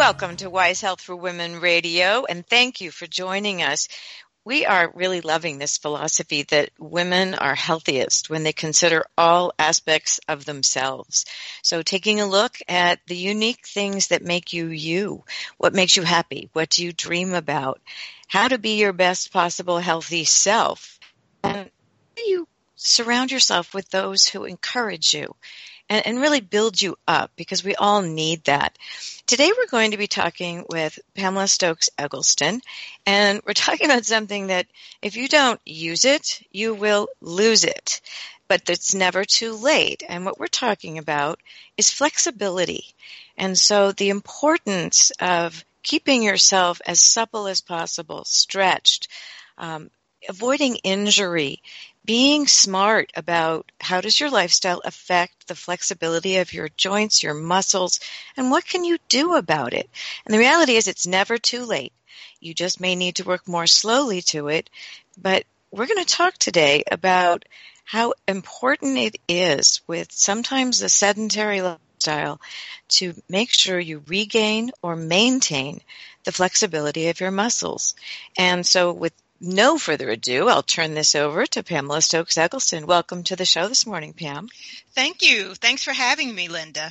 Welcome to Wise Health for Women Radio, and thank you for joining us. We are really loving this philosophy that women are healthiest when they consider all aspects of themselves. So taking a look at the unique things that make you you. What makes you happy? What do you dream about? How to be your best possible healthy self? And you surround yourself with those who encourage you and, and really build you up because we all need that. Today we're going to be talking with Pamela Stokes Eggleston, and we're talking about something that if you don't use it, you will lose it. But it's never too late. And what we're talking about is flexibility. And so the importance of keeping yourself as supple as possible, stretched, um, avoiding injury, being smart about how does your lifestyle affect the flexibility of your joints, your muscles, and what can you do about it? And the reality is it's never too late. You just may need to work more slowly to it, but we're going to talk today about how important it is with sometimes the sedentary lifestyle to make sure you regain or maintain the flexibility of your muscles. And so with no further ado, I'll turn this over to Pamela Stokes Eggleston. Welcome to the show this morning, Pam. Thank you. Thanks for having me, Linda.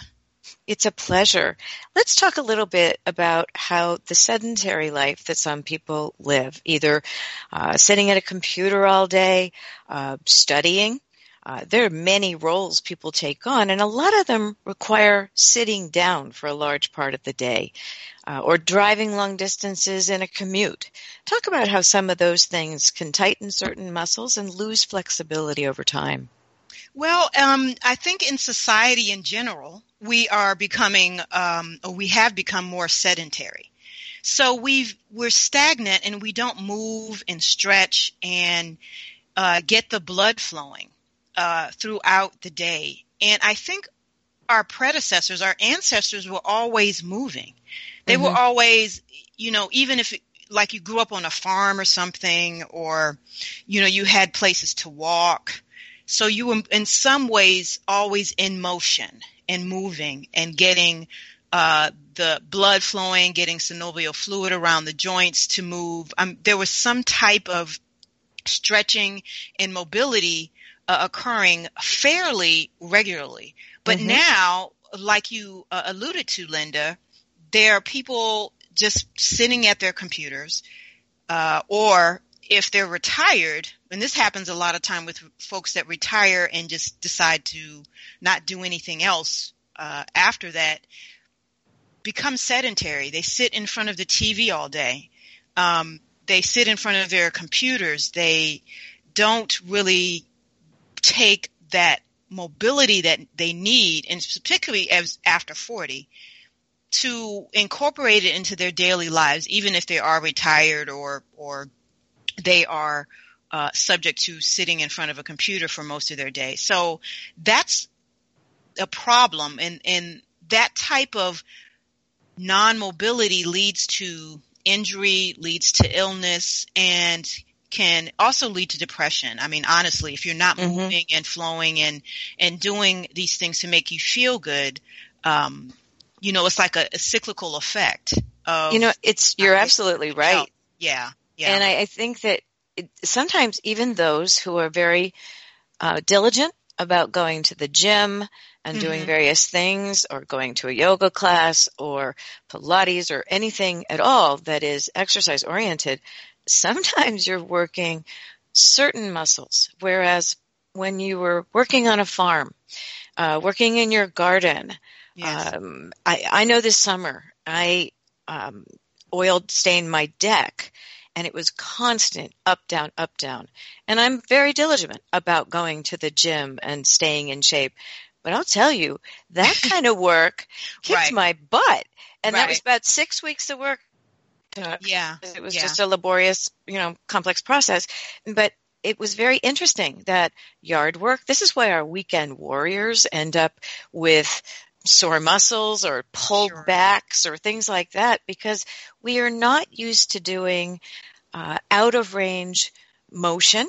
It's a pleasure. Let's talk a little bit about how the sedentary life that some people live, either uh, sitting at a computer all day, uh, studying. Uh, there are many roles people take on, and a lot of them require sitting down for a large part of the day uh, or driving long distances in a commute. Talk about how some of those things can tighten certain muscles and lose flexibility over time. Well, um, I think in society in general, we are becoming, um, or we have become more sedentary. So we've we're stagnant and we don't move and stretch and uh, get the blood flowing uh, throughout the day. And I think our predecessors, our ancestors, were always moving. They mm-hmm. were always, you know, even if like you grew up on a farm or something, or, you know, you had places to walk. So you were in some ways always in motion and moving and getting uh, the blood flowing, getting synovial fluid around the joints to move. Um, there was some type of stretching and mobility uh, occurring fairly regularly. But mm-hmm. now, like you uh, alluded to, Linda, there are people just sitting at their computers, uh, or if they're retired, and this happens a lot of time with folks that retire and just decide to not do anything else uh, after that, become sedentary. They sit in front of the TV all day. Um, they sit in front of their computers. They don't really take that mobility that they need, and particularly as after 40, to incorporate it into their daily lives, even if they are retired or or they are uh, subject to sitting in front of a computer for most of their day. So that's a problem, and and that type of non-mobility leads to injury, leads to illness, and can also lead to depression. I mean, honestly, if you're not mm-hmm. moving and flowing and and doing these things to make you feel good, um, you know, it's like a, a cyclical effect. Of, you know, it's you're absolutely right. Health. Yeah, yeah. And I, I think that it, sometimes even those who are very uh, diligent about going to the gym and mm-hmm. doing various things, or going to a yoga class, or Pilates, or anything at all that is exercise oriented, sometimes you're working certain muscles, whereas when you were working on a farm, uh, working in your garden, Yes. Um, I, I know this summer I um, oiled stained my deck and it was constant up, down, up, down. And I'm very diligent about going to the gym and staying in shape. But I'll tell you, that kind of work kicks right. my butt. And right. that was about six weeks of work Yeah. It was yeah. just a laborious, you know, complex process. But it was very interesting that yard work, this is why our weekend warriors end up with sore muscles or pulled Sure. backs or things like that because we are not used to doing uh, out of range motion.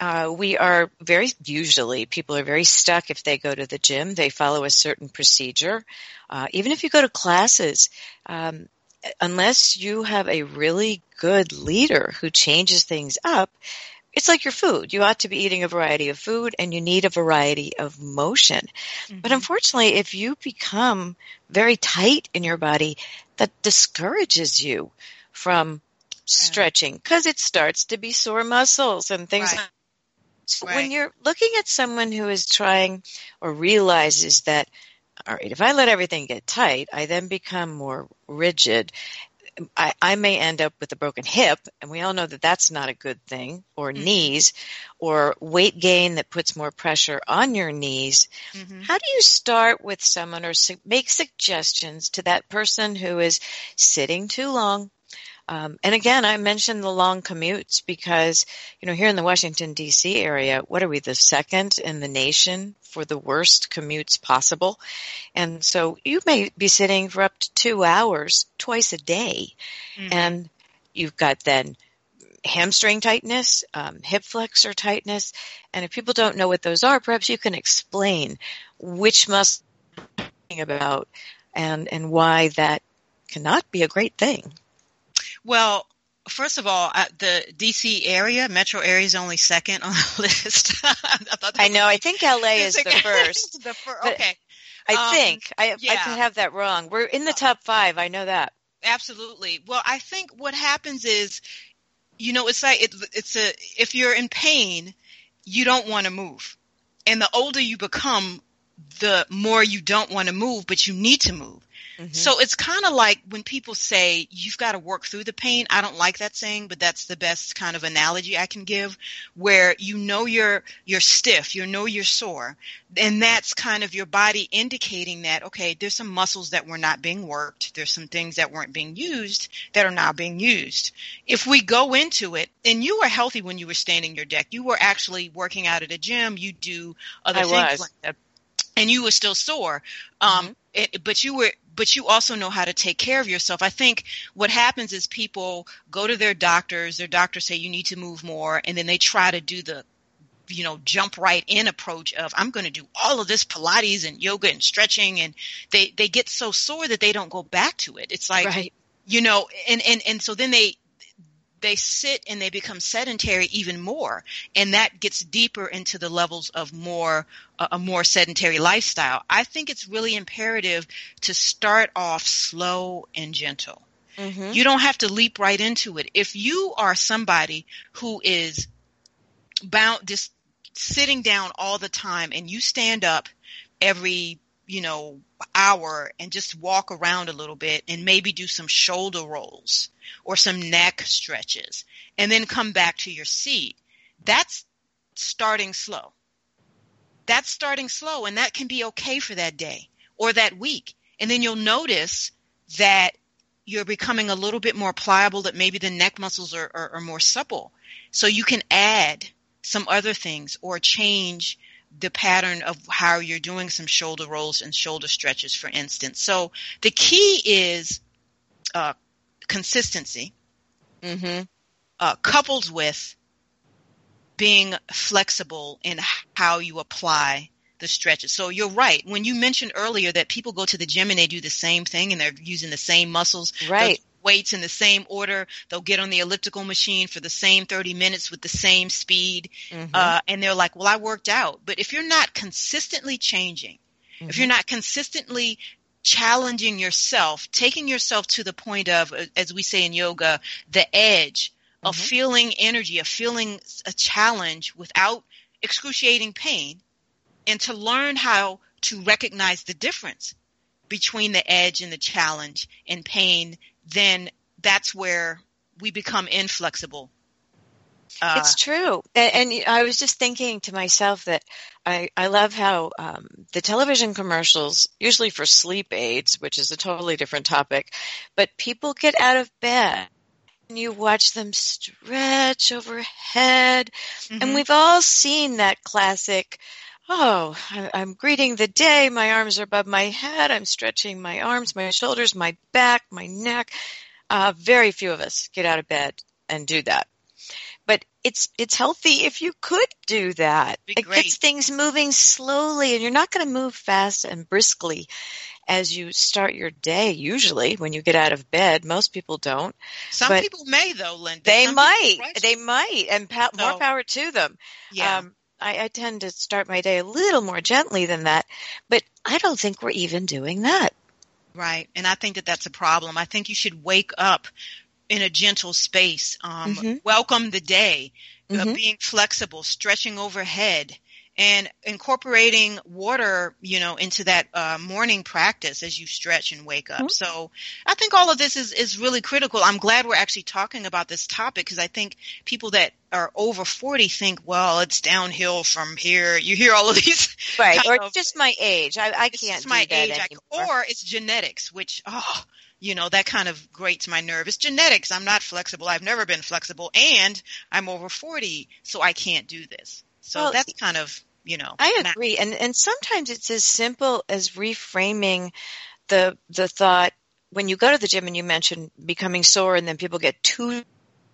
Uh, we are very usually people are very stuck if they go to the gym. They follow a certain procedure. Uh, even if you go to classes, um, unless you have a really good leader who changes things up, it's like your food. You ought to be eating a variety of food and you need a variety of motion. But Mhm. unfortunately, if you become very tight in your body, that discourages you from stretching because it starts to be sore muscles and things Right. so Right. when you're looking at someone who is trying or realizes that all right if i let everything get tight i then become more rigid I, I may end up with a broken hip, and we all know that that's not a good thing, or Mhm. knees, or weight gain that puts more pressure on your knees. Mhm. How do you start with someone or su- make suggestions to that person who is sitting too long? Um, and again, I mentioned the long commutes because, you know, here in the Washington, D.C. area, what are we, the second in the nation for the worst commutes possible? And so you may be sitting for up to two hours twice a day. Mhm. And you've got then hamstring tightness, um, hip flexor tightness. And if people don't know what those are, perhaps you can explain which muscle you're talking about and, and why that cannot be a great thing. Well, first of all, uh, the DC area, metro area, is only second on the list. I, I know. I think LA is the first. the fir- okay, I Um, think. I, I could have that wrong. We're in the top five. I know that. absolutely. Well, I think what happens is, you know, it's like it, it's a if you're in pain, you don't want to move, and the older you become, the more you don't want to move, but you need to move. Mhm. So it's kind of like when people say you've got to work through the pain. I don't like that saying, but that's the best kind of analogy I can give where you know you're you're stiff, you know you're sore, and that's kind of your body indicating that okay, there's some muscles that were not being worked, there's some things that weren't being used that are now being used. If we go into it, and you were healthy when you were standing your deck, you were actually working out at a gym, you do other I things was. like that, and you were still sore. Um, it, but you were but you also know how to take care of yourself. I think what happens is people go to their doctors, their doctors say you need to move more, and then they try to do the you know jump right in approach of I'm going to do all of this pilates and yoga and stretching and they they get so sore that they don't go back to it. It's like right. you know and and and so then they they sit and they become sedentary even more. And that gets deeper into the levels of more uh, a more sedentary lifestyle. I think it's really imperative to start off slow and gentle. Mhm. you don't have to leap right into it. If you are somebody who is bound just sitting down all the time and you stand up every you know hour and just walk around a little bit and maybe do some shoulder rolls or some neck stretches and then come back to your seat. That's starting slow. That's starting slow and that can be okay for that day or that week. And then you'll notice that you're becoming a little bit more pliable that maybe the neck muscles are, are, are more supple. So you can add some other things or change the pattern of how you're doing some shoulder rolls and shoulder stretches, for instance. So the key is uh, consistency, Mhm. uh, coupled with being flexible in how you apply the stretches. So you're right. When you mentioned earlier that people go to the gym and they do the same thing and they're using the same muscles, Right. Weights in the same order, they'll get on the elliptical machine for the same 30 minutes with the same speed. Mhm. Uh, and they're like, well, I worked out. But if you're not consistently changing, if Mhm. you're not consistently challenging yourself, taking yourself to the point of, uh, as we say in yoga, the edge of Mhm. feeling energy, of feeling a challenge without excruciating pain, and to learn how to recognize the difference between the edge and the challenge and pain, then that's where we become inflexible Uh, it's true. And, and, I was just thinking to myself that I, I love how um, the television commercials, usually for sleep aids, which is a totally different topic, but people get out of bed and you watch them stretch overhead. Mm-hmm. And we've all seen that classic, oh, I'm greeting the day. My arms are above my head. I'm stretching my arms, my shoulders, my back, my neck. Uh, very few of us get out of bed and do that but it's it's healthy if you could do that. it gets things moving slowly, and you're not going to move fast and briskly as you start your day. Usually, when you get out of bed, most people don't. Some but people may, though, Linda. They Some might. They might, and pa- so, more power to them. Yeah. Um, I, I tend to start my day a little more gently than that, but I don't think we're even doing that. Right. And I think that that's a problem. I think you should wake up in a gentle space. Um, mm-hmm. Welcome the day, uh, mm-hmm. uh, being flexible, stretching overhead, and incorporating water, you know, into that uh, morning practice as you stretch and wake up. Mm-hmm. So I think all of this is, is really critical. I'm glad we're actually talking about this topic because I think people that are over 40 think, well, it's downhill from here. You hear all of these. Right. Or it's just my age. I, I can't my age. Anymore. or it's genetics, which, oh, you know, that kind of grates my nerve. It's genetics. I'm not flexible. I've never been flexible and I'm over 40, so I can't do this. So well, that's kind of, you know. I agree. And, and sometimes it's as simple as reframing the, the thought when you go to the gym and you mention becoming sore and then people get too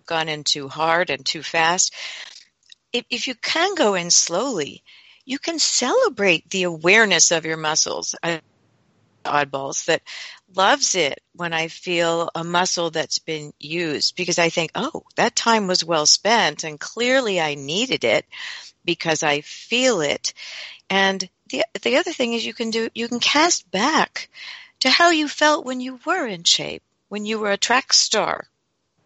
gone in too hard and too fast. If, if you can go in slowly, you can celebrate the awareness of your muscles. I, oddballs that loves it when I feel a muscle that's been used because I think, oh, that time was well spent and clearly I needed it because I feel it. And the, the other thing is you can do, you can cast back to how you felt when you were in shape, when you were a track star.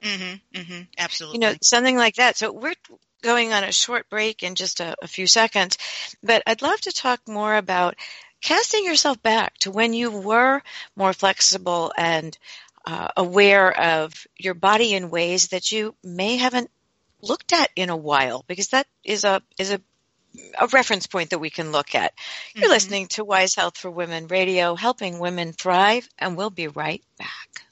Mm-hmm, mm-hmm, absolutely. You know, something like that. So we're going on a short break in just a, a few seconds, but I'd love to talk more about casting yourself back to when you were more flexible and uh, aware of your body in ways that you may haven't looked at in a while because that is a is a a reference point that we can look at. You're mm-hmm. listening to Wise Health for Women Radio, helping women thrive, and we'll be right back.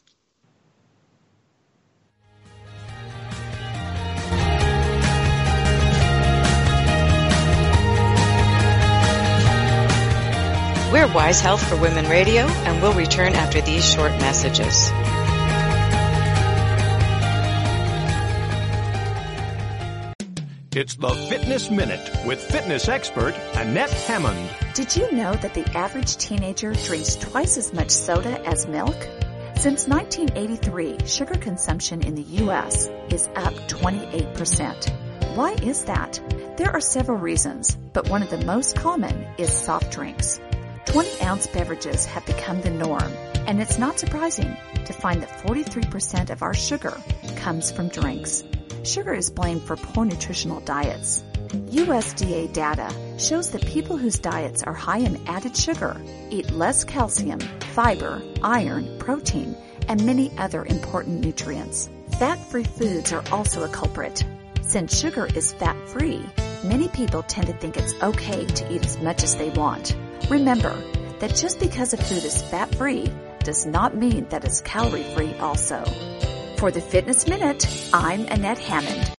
We're Wise Health for Women Radio, and we'll return after these short messages. It's the Fitness Minute with fitness expert Annette Hammond. Did you know that the average teenager drinks twice as much soda as milk? Since 1983, sugar consumption in the U.S. is up 28%. Why is that? There are several reasons, but one of the most common is soft drinks. 20 ounce beverages have become the norm, and it's not surprising to find that 43% of our sugar comes from drinks. Sugar is blamed for poor nutritional diets. USDA data shows that people whose diets are high in added sugar eat less calcium, fiber, iron, protein, and many other important nutrients. Fat-free foods are also a culprit. Since sugar is fat-free, many people tend to think it's okay to eat as much as they want. Remember that just because a food is fat free does not mean that it's calorie free also. For the Fitness Minute, I'm Annette Hammond.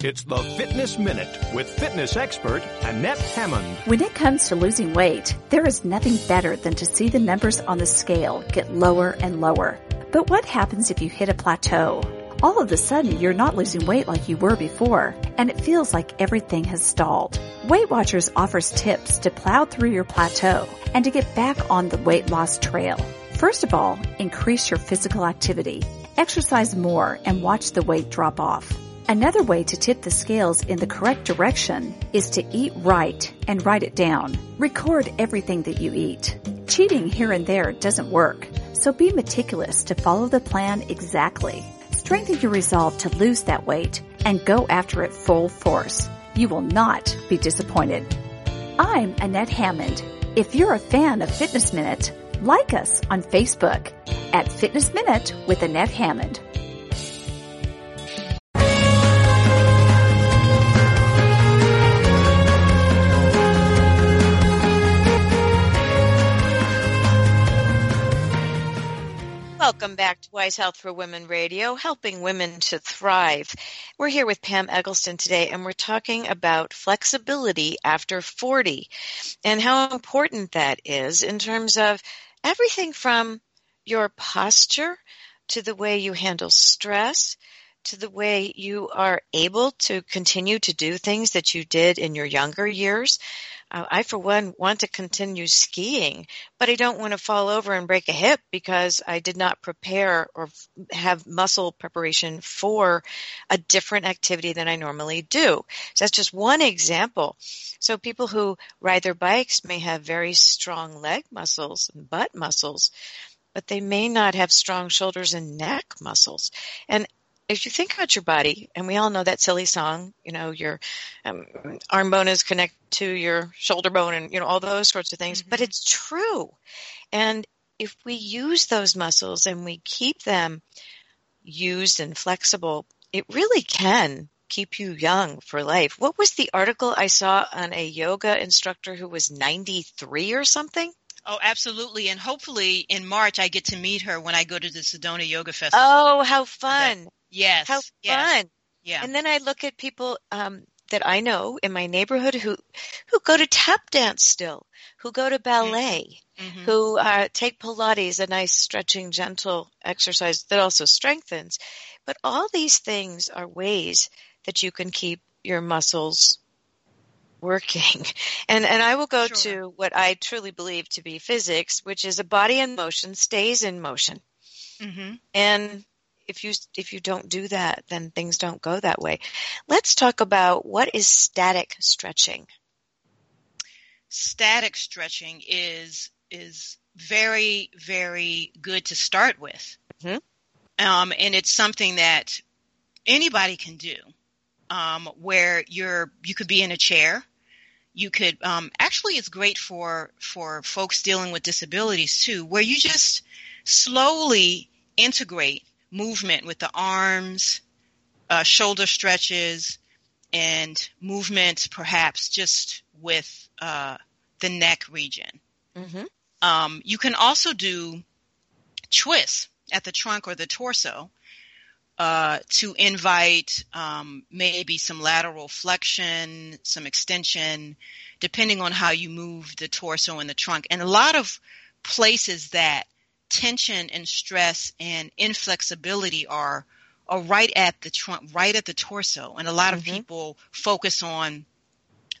It's the Fitness Minute with fitness expert Annette Hammond. When it comes to losing weight, there is nothing better than to see the numbers on the scale get lower and lower. But what happens if you hit a plateau? all of a sudden you're not losing weight like you were before, and it feels like everything has stalled. Weight Watchers offers tips to plow through your plateau and to get back on the weight loss trail. First of all, increase your physical activity. Exercise more and watch the weight drop off. Another way to tip the scales in the correct direction is to eat right and write it down. Record everything that you eat. Cheating here and there doesn't work, so be meticulous to follow the plan exactly. Strengthen your resolve to lose that weight and go after it full force. You will not be disappointed. I'm Annette Hammond. If you're a fan of Fitness Minute, like us on Facebook at Fitness Minute with Annette Hammond. Welcome back to Wise Health for Women Radio, helping women to thrive. We're here with Pam Eggleston today, and we're talking about flexibility after 40 and how important that is in terms of everything from your posture to the way you handle stress to the way you are able to continue to do things that you did in your younger years. Uh, I, for one, want to continue skiing, but I don't want to fall over and break a hip because I did not prepare or have muscle preparation for a different activity than I normally do. So that's just one example. So people who ride their bikes may have very strong leg muscles and butt muscles, but they may not have strong shoulders and neck muscles. And if you think about your body, and we all know that silly song, you know, your um, arm bone is connected to your shoulder bone and, you know, all those sorts of things, mm-hmm. but it's true. And if we use those muscles and we keep them used and flexible, it really can keep you young for life. What was the article I saw on a yoga instructor who was 93 or something? Oh, absolutely. And hopefully in March I get to meet her when I go to the Sedona Yoga Festival. Oh, how fun. Yes. How yes. fun. Yeah. And then I look at people um, that I know in my neighborhood who who go to tap dance still, who go to ballet, mm-hmm. who uh, take Pilates, a nice stretching, gentle exercise that also strengthens. But all these things are ways that you can keep your muscles working. And and I will go sure. to what I truly believe to be physics, which is a body in motion stays in motion. Mm-hmm. And if you if you don't do that, then things don't go that way. Let's talk about what is static stretching. Static stretching is is very very good to start with, mm-hmm. um, and it's something that anybody can do. Um, where you're you could be in a chair, you could um, actually it's great for for folks dealing with disabilities too, where you just slowly integrate movement with the arms, uh, shoulder stretches, and movement perhaps just with uh, the neck region. Mm-hmm. Um, you can also do twists at the trunk or the torso uh, to invite um, maybe some lateral flexion, some extension, depending on how you move the torso and the trunk. And a lot of places that tension and stress and inflexibility are are right at the trunk, right at the torso, and a lot of mm-hmm. people focus on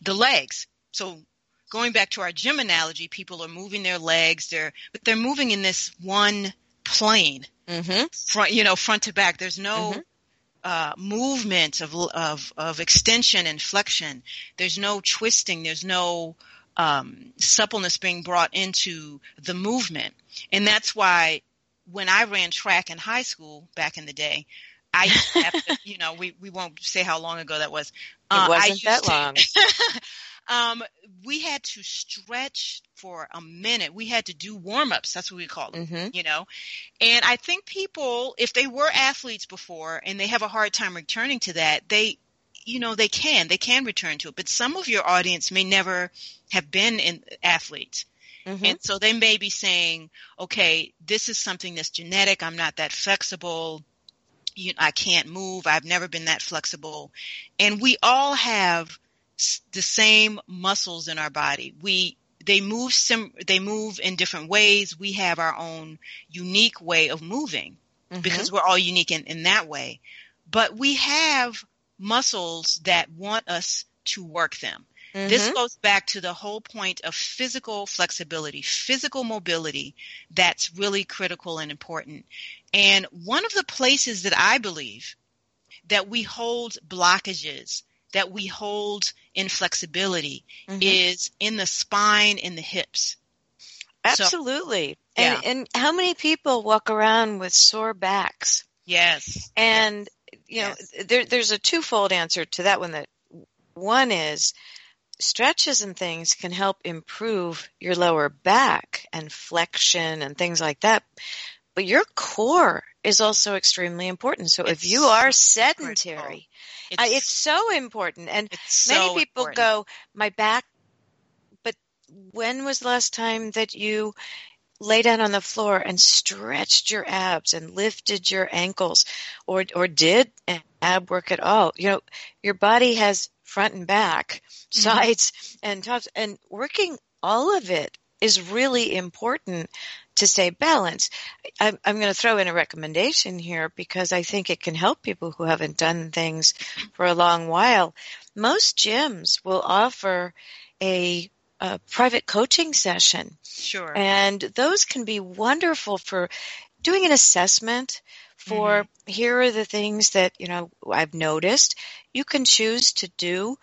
the legs. So going back to our gym analogy, people are moving their legs, they're but they're moving in this one plane, mm-hmm. front you know front to back. There's no mm-hmm. uh, movement of of of extension and flexion. There's no twisting. There's no um, suppleness being brought into the movement. And that's why when I ran track in high school back in the day, I, to, you know, we, we won't say how long ago that was. Uh, it wasn't that long. um, we had to stretch for a minute. We had to do warm ups. That's what we call them, mm-hmm. you know? And I think people, if they were athletes before and they have a hard time returning to that, they, you know, they can, they can return to it. But some of your audience may never have been in athletes. Mm-hmm. And so they may be saying, okay, this is something that's genetic. I'm not that flexible. You, I can't move. I've never been that flexible. And we all have the same muscles in our body. We, they move sim, they move in different ways. We have our own unique way of moving mm-hmm. because we're all unique in, in that way. But we have muscles that want us to work them. Mm-hmm. This goes back to the whole point of physical flexibility, physical mobility that's really critical and important. And one of the places that I believe that we hold blockages, that we hold inflexibility mm-hmm. is in the spine and the hips. Absolutely. So, yeah. and, and how many people walk around with sore backs? Yes. And, yes. you know, yes. there, there's a twofold answer to that one that one is stretches and things can help improve your lower back and flexion and things like that. But your core is also extremely important. So it's if you are sedentary, it's, it's, so important. And so many people important. go, my back, but when was the last time that you lay down on the floor and stretched your abs and lifted your ankles or or did ab work at all you know your body has front and back mm-hmm. sides and tops and working all of it is really important to stay balanced. I'm, I'm going to throw in a recommendation here because I think it can help people who haven't done things for a long while. Most gyms will offer a, a private coaching session. Sure. And those can be wonderful for doing an assessment for mm-hmm. here are the things that, you know, I've noticed. You can choose to do,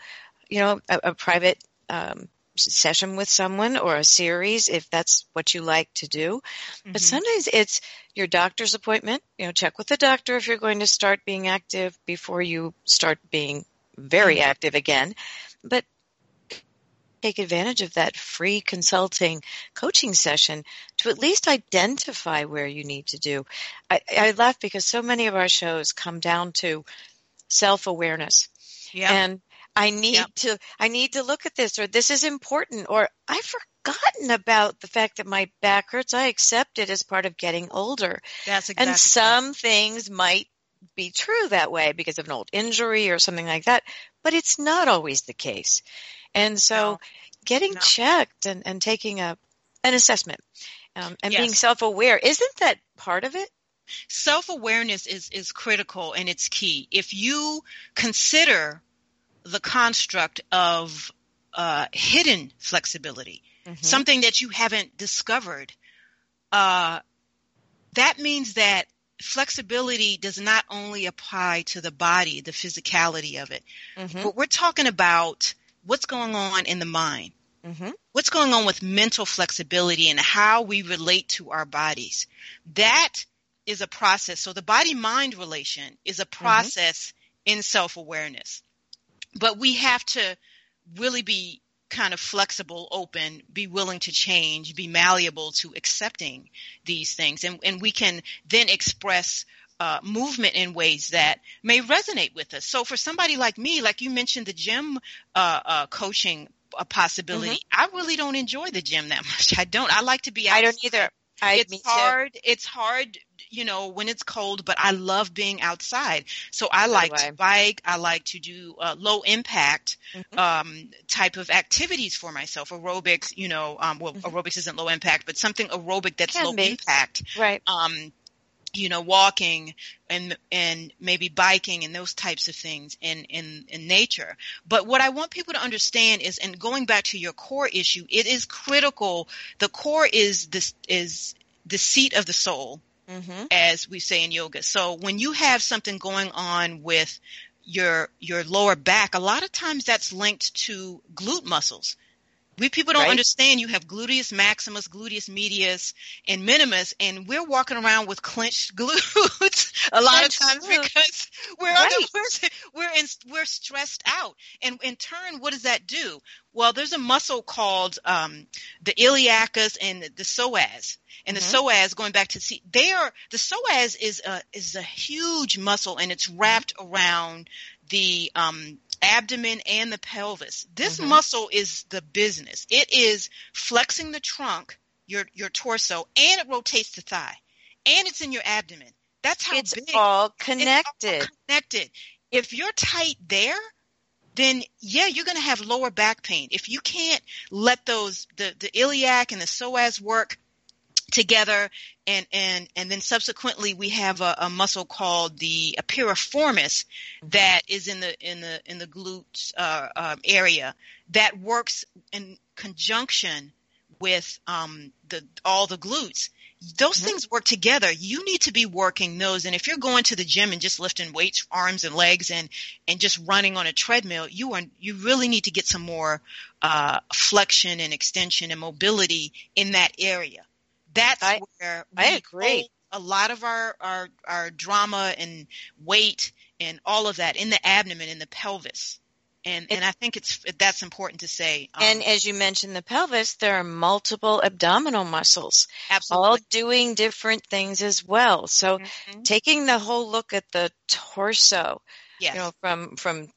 you know, a, a private um, session with someone or a series if that's what you like to do. Mm-hmm. But sometimes it's your doctor's appointment. You know, check with the doctor if you're going to start being active before you start being very mm-hmm. active again. But take advantage of that free consulting coaching session to at least identify where you need to do. I, I laugh because so many of our shows come down to self awareness. Yeah. And I need yep. to I need to look at this or this is important or I've forgotten about the fact that my back hurts. I accept it as part of getting older. That's exactly And some right. things might be true that way because of an old injury or something like that, but it's not always the case. And so no. getting no. checked and, and taking a an assessment um, and yes. being self-aware isn't that part of it self-awareness is is critical and it's key if you consider the construct of uh, hidden flexibility, mm-hmm. something that you haven't discovered. Uh, that means that flexibility does not only apply to the body, the physicality of it, mm-hmm. but we're talking about what's going on in the mind. Mm-hmm. What's going on with mental flexibility and how we relate to our bodies? That is a process. So the body mind relation is a mm-hmm. process in self awareness but we have to really be kind of flexible, open, be willing to change, be malleable to accepting these things. And, and we can then express uh, movement in ways that may resonate with us. So for somebody like me, like you mentioned the gym uh, uh, coaching a possibility. Mm-hmm. I really don't enjoy the gym that much. I don't. I like to be. Outside. I don't either. I, it's hard. Too. It's hard you know, when it's cold, but I love being outside. So I like to bike. I like to do uh, low impact mm-hmm. um, type of activities for myself. Aerobics, you know, um, well, mm-hmm. aerobics isn't low impact, but something aerobic that's Can low be. impact. Right. Um, you know, walking and and maybe biking and those types of things in, in in nature. But what I want people to understand is, and going back to your core issue, it is critical. The core is this is the seat of the soul mm-hmm. as we say in yoga. So when you have something going on with your your lower back, a lot of times that's linked to glute muscles. We people don't right. understand you have gluteus maximus, gluteus medius, and minimus, and we're walking around with clenched glutes a lot clenched of times glutes. because we're right. we're we're, in, we're stressed out. And in turn, what does that do? Well, there's a muscle called um, the iliacus and the psoas and the mm-hmm. psoas going back to see they are the psoas is a is a huge muscle and it's wrapped around the um, abdomen and the pelvis. This mm-hmm. muscle is the business. It is flexing the trunk, your your torso, and it rotates the thigh, and it's in your abdomen. That's how it's big. all connected. It's all connected. If you're tight there, then yeah, you're going to have lower back pain. If you can't let those the the iliac and the psoas work together and and and then subsequently we have a, a muscle called the piriformis that is in the in the in the glutes uh, uh, area that works in conjunction with um, the all the glutes. Those mm-hmm. things work together. You need to be working those and if you're going to the gym and just lifting weights arms and legs and and just running on a treadmill you are you really need to get some more uh, flexion and extension and mobility in that area that's I, where I agree. A lot of our, our our drama and weight and all of that in the abdomen, in the pelvis, and it, and I think it's that's important to say. Um, and as you mentioned, the pelvis, there are multiple abdominal muscles, absolutely. all doing different things as well. So, mm-hmm. taking the whole look at the torso, yes. you know, from from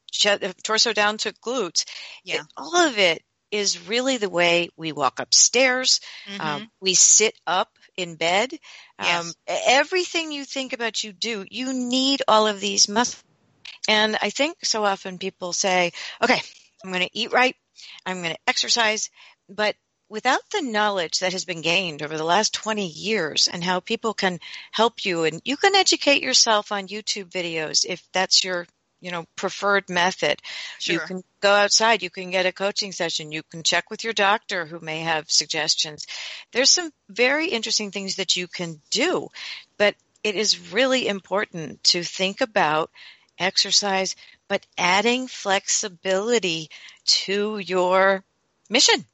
torso down to glutes, yeah, it, all of it is really the way we walk upstairs, Mhm. um, we sit up in bed. Yes. Um, everything you think about, you do. You need all of these muscles. And I think so often people say, okay, I'm going to eat right. I'm going to exercise. But without the knowledge that has been gained over the last 20 years and how people can help you and you can educate yourself on YouTube videos if that's your you know preferred method. You can go outside you can get a coaching session you can check with your doctor who may have suggestions. There's some very interesting things that you can do but it is really important to think about exercise but adding flexibility to your mission.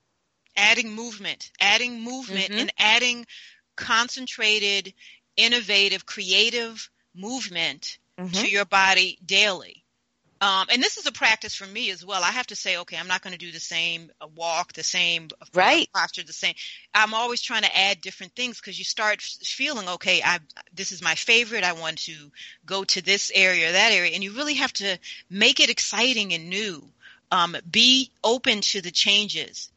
Adding movement, adding movement, Mhm. and adding concentrated, innovative, creative movement Mhm. to your body daily. Um, and this is a practice for me as well. I have to say, okay, I'm not going to do the same uh, walk, the same uh, Right. posture, the same. I'm always trying to add different things because you start feeling, okay, I this is my favorite. I want to go to this area or that area, and you really have to make it exciting and new. Um, be open to the changes.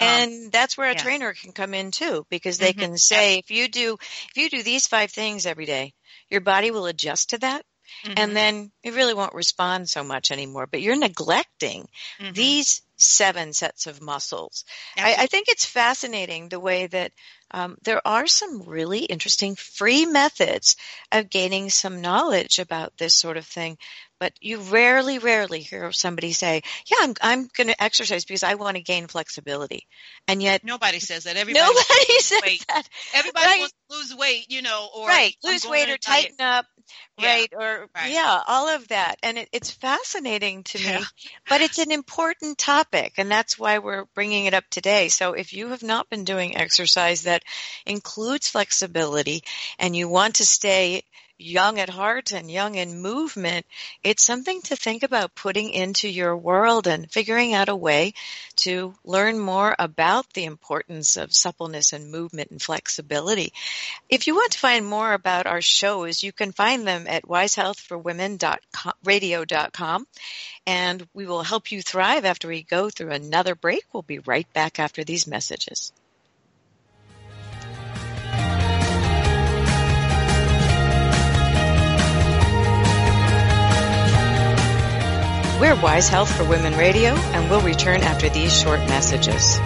Um, and that's where a yeah. trainer can come in too because they Mhm. can say if you do if you do these five things every day your body will adjust to that Mhm. and then it really won't respond so much anymore but you're neglecting Mhm. these seven sets of muscles I, I think it's fascinating the way that um, there are some really interesting free methods of gaining some knowledge about this sort of thing but you rarely rarely hear somebody say yeah i'm, I'm going to exercise because i want to gain flexibility and yet Nobody says that. Everybody, nobody says weight. that everybody right. wants to lose weight, you know, or right lose weight or diet. tighten up Yeah, right or right. yeah all of that and it, it's fascinating to me Yeah. but it's an important topic and that's why we're bringing it up today so if you have not been doing exercise that includes flexibility and you want to stay young at heart and young in movement it's something to think about putting into your world and figuring out a way to learn more about the importance of suppleness and movement and flexibility if you want to find more about our shows, you can find them at wisehealthforwomen.radio.com. And we will help you thrive after we go through another break. We'll be right back after these messages. We're Wise Health for Women Radio, and we'll return after these short messages.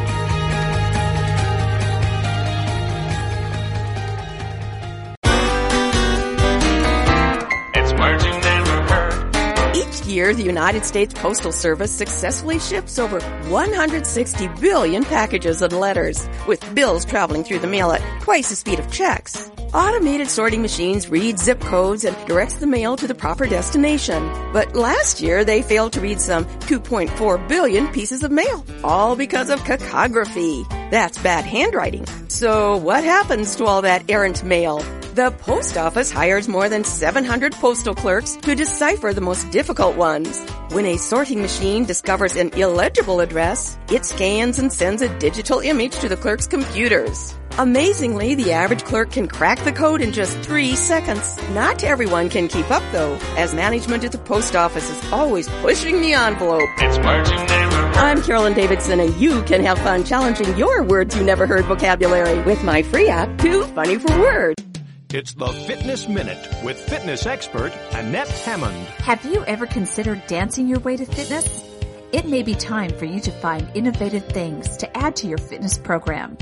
Year, the United States Postal Service successfully ships over 160 billion packages and letters, with bills traveling through the mail at twice the speed of checks. Automated sorting machines read zip codes and directs the mail to the proper destination. But last year, they failed to read some 2.4 billion pieces of mail, all because of cacography. That's bad handwriting. So what happens to all that errant mail? The post office hires more than 700 postal clerks to decipher the most difficult ones. When a sorting machine discovers an illegible address, it scans and sends a digital image to the clerk's computers. Amazingly, the average clerk can crack the code in just three seconds. Not everyone can keep up though, as management at the post office is always pushing the envelope. It's words you never heard. I'm Carolyn Davidson and you can have fun challenging your words you never heard vocabulary with my free app, Too Funny for Words. It's the Fitness Minute with fitness expert Annette Hammond. Have you ever considered dancing your way to fitness? It may be time for you to find innovative things to add to your fitness program.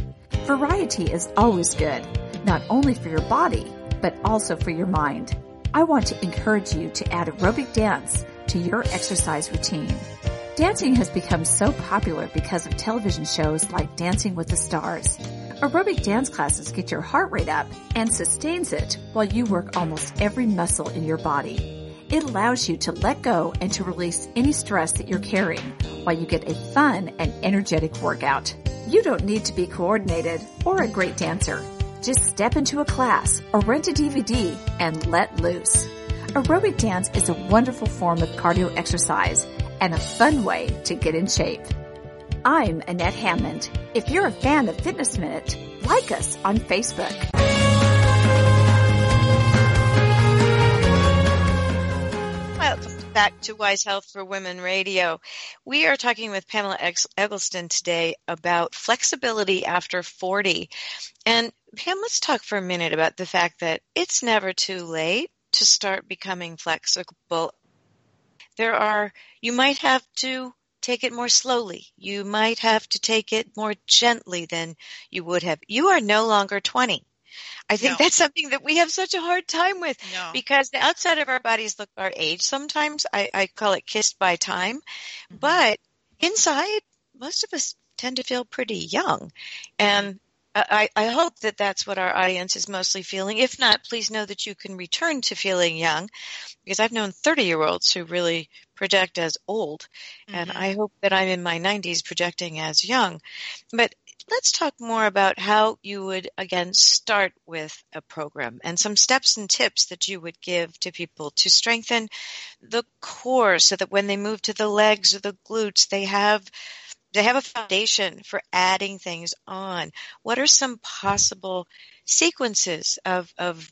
Variety is always good, not only for your body, but also for your mind. I want to encourage you to add aerobic dance to your exercise routine. Dancing has become so popular because of television shows like Dancing with the Stars. Aerobic dance classes get your heart rate up and sustains it while you work almost every muscle in your body. It allows you to let go and to release any stress that you're carrying while you get a fun and energetic workout. You don't need to be coordinated or a great dancer. Just step into a class or rent a DVD and let loose. Aerobic dance is a wonderful form of cardio exercise and a fun way to get in shape. I'm Annette Hammond. If you're a fan of Fitness Minute, like us on Facebook. Welcome back to Wise Health for Women Radio. We are talking with Pamela Eggleston today about flexibility after 40. And Pam, let's talk for a minute about the fact that it's never too late to start becoming flexible. There are, you might have to take it more slowly. You might have to take it more gently than you would have. You are no longer 20. I think No. that's something that we have such a hard time with No. because the outside of our bodies look our age sometimes. I, I call it kissed by time. Mm-hmm. But inside, most of us tend to feel pretty young. And I, I hope that that's what our audience is mostly feeling. If not, please know that you can return to feeling young because I've known 30 year olds who really project as old. And Mhm. I hope that I'm in my 90s projecting as young. But let's talk more about how you would again start with a program and some steps and tips that you would give to people to strengthen the core so that when they move to the legs or the glutes they have they have a foundation for adding things on what are some possible sequences of of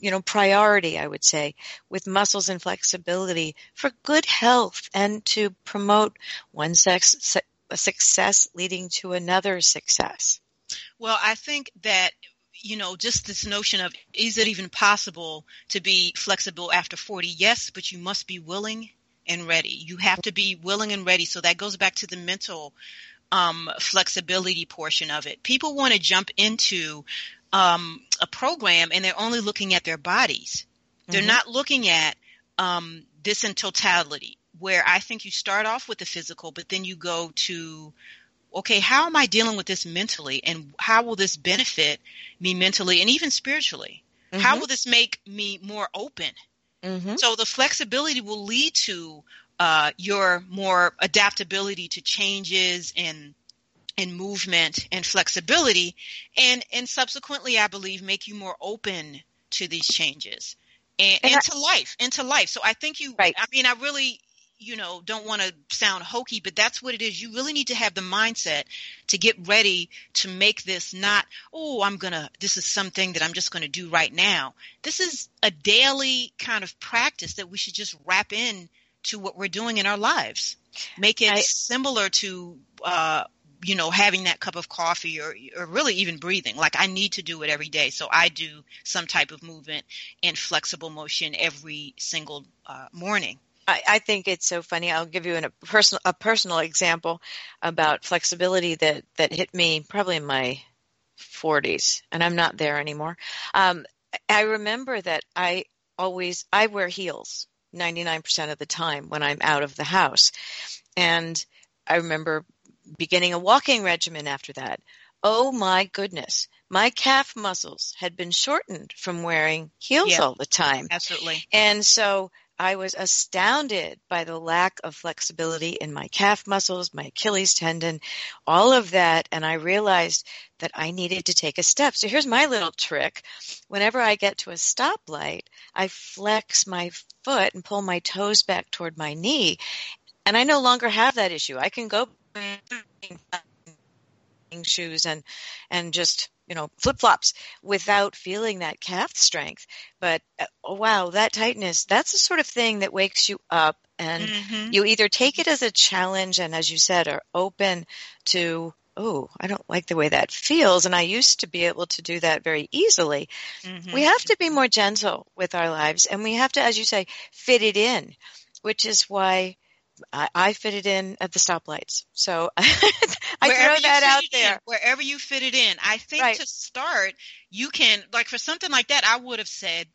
you know priority i would say with muscles and flexibility for good health and to promote one sex success leading to another success Well, I think that you know just this notion of is it even possible to be flexible after 40? Yes, but you must be willing and ready. You have to be willing and ready. So that goes back to the mental um, flexibility portion of it. People want to jump into um, a program and they're only looking at their bodies. They're Mhm. not looking at um, this in totality, where I think you start off with the physical, but then you go to, okay, how am I dealing with this mentally, and how will this benefit me mentally and even spiritually? How Mhm. will this make me more open? Mhm. So the flexibility will lead to uh, your more adaptability to changes and and movement and flexibility, and and subsequently, I believe, make you more open to these changes and, And and, I- to life and to life. So I think you. Right. I mean, I really. You know, don't want to sound hokey, but that's what it is. You really need to have the mindset to get ready to make this not, oh, I'm going to, this is something that I'm just going to do right now this is a daily kind of practice that we should just wrap in to what we're doing in our lives. Make it I- similar to, uh, you know, having that cup of coffee or, or really even breathing. Like I need to do it every day. So I do some type of movement and flexible motion every single uh, morning. I, I think it's so funny. I'll give you an, a personal a personal example about flexibility that that hit me probably in my 40s, and I'm not there anymore. Um, I remember that I always I wear heels 99% of the time when I'm out of the house, and I remember beginning a walking regimen after that. Oh my goodness, my calf muscles had been shortened from wearing heels Yeah. all the time. Absolutely. And so I was astounded by the lack of flexibility in my calf muscles, my Achilles tendon, all of that. And I realized that I needed to take a step. So here's my little trick. Whenever I get to a stoplight, I flex my foot and pull my toes back toward my knee. And I no longer have that issue. I can go shoes and and just you know flip flops without feeling that calf strength. But oh, wow, that tightness, that's the sort of thing that wakes you up and Mhm. you either take it as a challenge and as you said are open to oh, I don't like the way that feels and I used to be able to do that very easily. Mhm. We have to be more gentle with our lives and we have to as you say fit it in, which is why I, I fit it in at the stoplights. So I Wherever throw that out it in, there. wherever you fit it in. I think Right. to start, you can like for something like that. I would have said,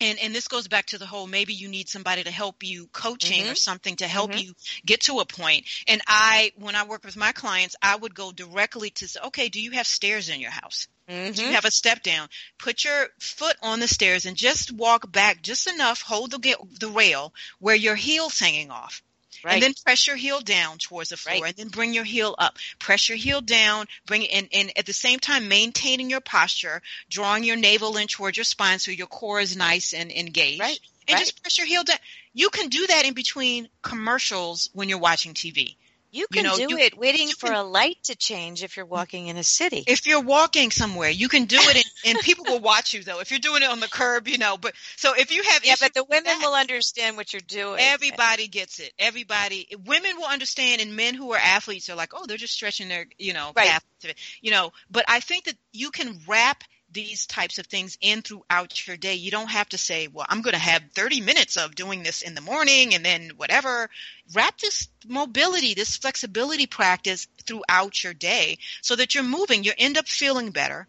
and and this goes back to the whole maybe you need somebody to help you coaching or Mhm. something to help Mhm. you get to a point. And I, when I work with my clients, I would go directly to say, okay, do you have stairs in your house? Do Mhm. you have a step down? Put your foot on the stairs and just walk back just enough. Hold the the rail where your heel's hanging off. Right. And then press your heel down towards the floor Right. and then bring your heel up. Press your heel down, bring it in, and at the same time maintaining your posture, drawing your navel in towards your spine so your core is nice and engaged. Right. And Right. just press your heel down. You can do that in between commercials when you're watching TV. You can know, do you- it waiting you for can- a light to change if you're walking in a city. if you're walking somewhere, you can do it, and, and people will watch you though. If you're doing it on the curb, you know. But so if you have yeah, but the women that, will understand what you're doing. Everybody gets it. Everybody, women will understand, and men who are athletes are like, oh, they're just stretching their, you know, Right. calf to it, you know. But I think that you can wrap these types of things in throughout your day. You don't have to say, well, I'm going to have 30 minutes of doing this in the morning and then whatever. Wrap this mobility, this flexibility practice throughout your day so that you're moving. You end up feeling better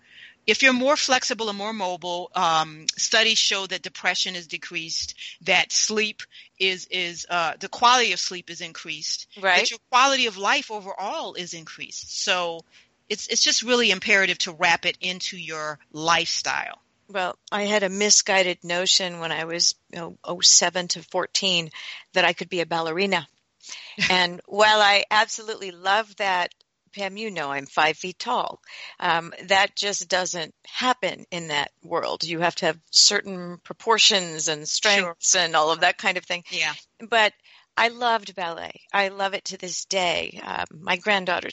if you're more flexible and more mobile, um, studies show that depression is decreased, that sleep is is uh, the quality of sleep is increased, Right. that your quality of life overall is increased. So it's it's just really imperative to wrap it into your lifestyle. Well, I had a misguided notion when I was you know, 07 to 14 that I could be a ballerina. and while I absolutely love that, Pam, you know I'm five feet tall. Um, that just doesn't happen in that world. You have to have certain proportions and strengths and all of that kind of thing. Yeah. But I loved ballet. I love it to this day. Um, my granddaughter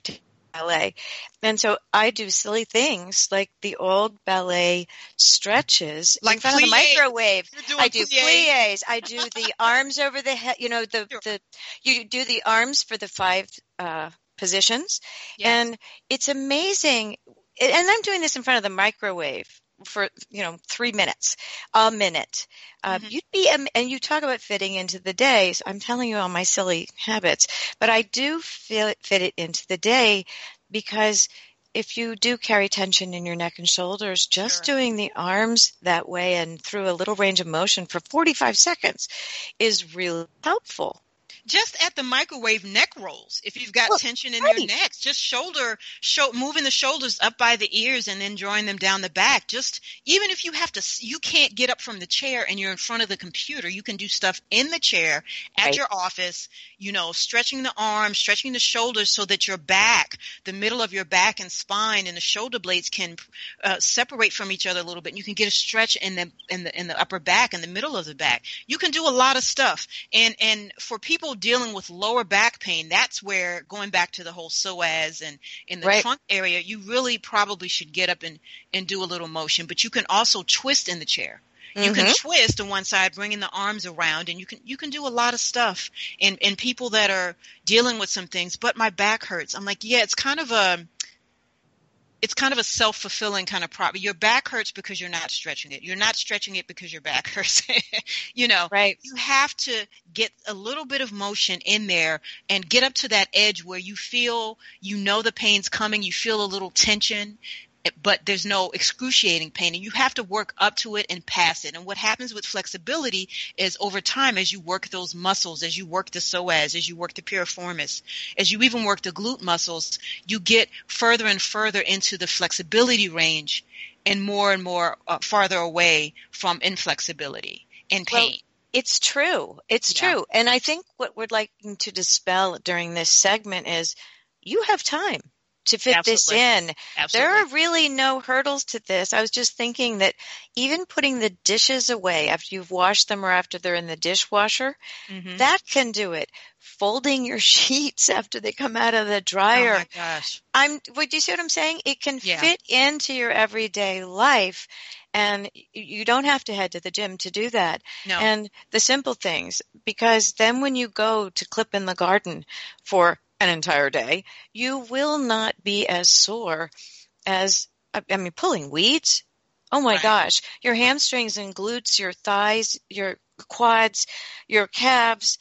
ballet. And so I do silly things like the old ballet stretches like in front of the microwave. I do plies. plies. I do the arms over the head. You know the Sure. the you do the arms for the five uh, positions, Yes. and it's amazing. And I'm doing this in front of the microwave for you know three minutes, a minute. Uh, Mhm. You'd be and you talk about fitting into the day. So I'm telling you all my silly habits, but I do feel it, fit it into the day because if you do carry tension in your neck and shoulders, just Sure. doing the arms that way and through a little range of motion for 45 seconds is really helpful. Just at the microwave neck rolls if you've got Well, tension in right. your necks just shoulder show, moving the shoulders up by the ears and then drawing them down the back just even if you have to you can't get up from the chair and you're in front of the computer you can do stuff in the chair at Right. your office you know stretching the arms stretching the shoulders so that your back the middle of your back and spine and the shoulder blades can uh, separate from each other a little bit And you can get a stretch in the in the in the upper back in the middle of the back you can do a lot of stuff and and for people dealing with lower back pain that's where going back to the whole psoas and in the Right. trunk area you really probably should get up and and do a little motion but you can also twist in the chair you can Mhm. twist on one side bringing the arms around and you can you can do a lot of stuff and and people that are dealing with some things but my back hurts i'm like yeah it's kind of a it's kind of a self-fulfilling kind of problem. Your back hurts because you're not stretching it. You're not stretching it because your back hurts. you know, Right. you have to get a little bit of motion in there and get up to that edge where you feel you know the pain's coming, you feel a little tension, but there's no excruciating pain and you have to work up to it and pass it. And what happens with flexibility is over time as you work those muscles, as you work the psoas, as you work the piriformis, as you even work the glute muscles, you get further and further into the flexibility range and more and more uh, farther away from inflexibility and Well, pain. It's true. It's Yeah. true. And I think what we're liking to dispel during this segment is you have time to fit this in. Absolutely. There are really no hurdles to this. I was just thinking that even putting the dishes away after you've washed them or after they're in the dishwasher, Mhm. that can do it. Folding your sheets after they come out of the Oh dryer. my gosh. I'm would you see what I'm saying? It can Yeah. fit into your everyday life and you don't have to head to the gym to do that. No. And the simple things because then when you go to clip in the garden for an entire day, you will not be as sore as I mean pulling weeds. Oh my Right. gosh, your hamstrings and glutes, your thighs, your quads, your calves,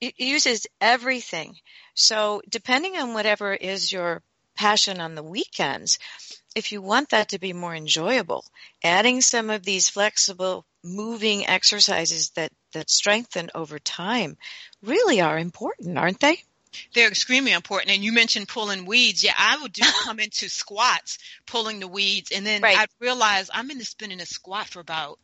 it uses everything. So depending on whatever is your passion on the weekends, if you want that to be more enjoyable, adding some of these flexible moving exercises that, that strengthen over time really are important, aren't they? They're extremely important. And you mentioned pulling weeds. Yeah, I would do come into squats, pulling the weeds, and then Right. I'd realize I'm in the in a squat for about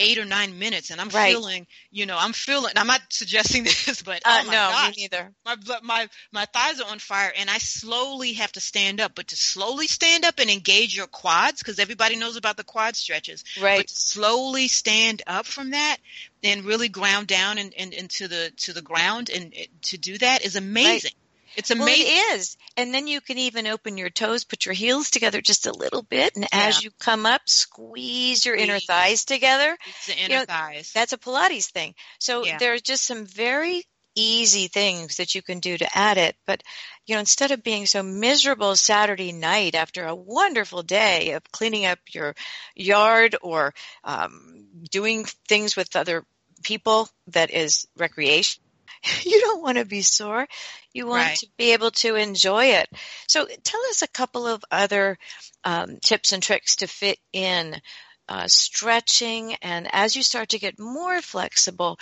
eight or nine minutes, and I'm Right. feeling, you know, I'm feeling. I'm not suggesting this, but Uh, oh my no, gosh, me neither. my my my thighs are on fire, and I slowly have to stand up. But to slowly stand up and engage your quads, because everybody knows about the quad stretches. But Right. to slowly stand up from that and really ground down and, and into the to the ground and to do that is amazing. It's Well, amazing. it is. And then you can even open your toes, put your heels together just a little bit, and as you come up, squeeze your inner thighs together. It's the inner know, thighs. That's a Pilates thing. So Yeah. there's just some very easy things that you can do to add it. But, you know, instead of being so miserable Saturday night after a wonderful day of cleaning up your yard or um, doing things with other people that is recreation, you don't want to be sore. You want Right. to be able to enjoy it. So tell us a couple of other um, tips and tricks to fit in uh, stretching and as you start to get more flexible,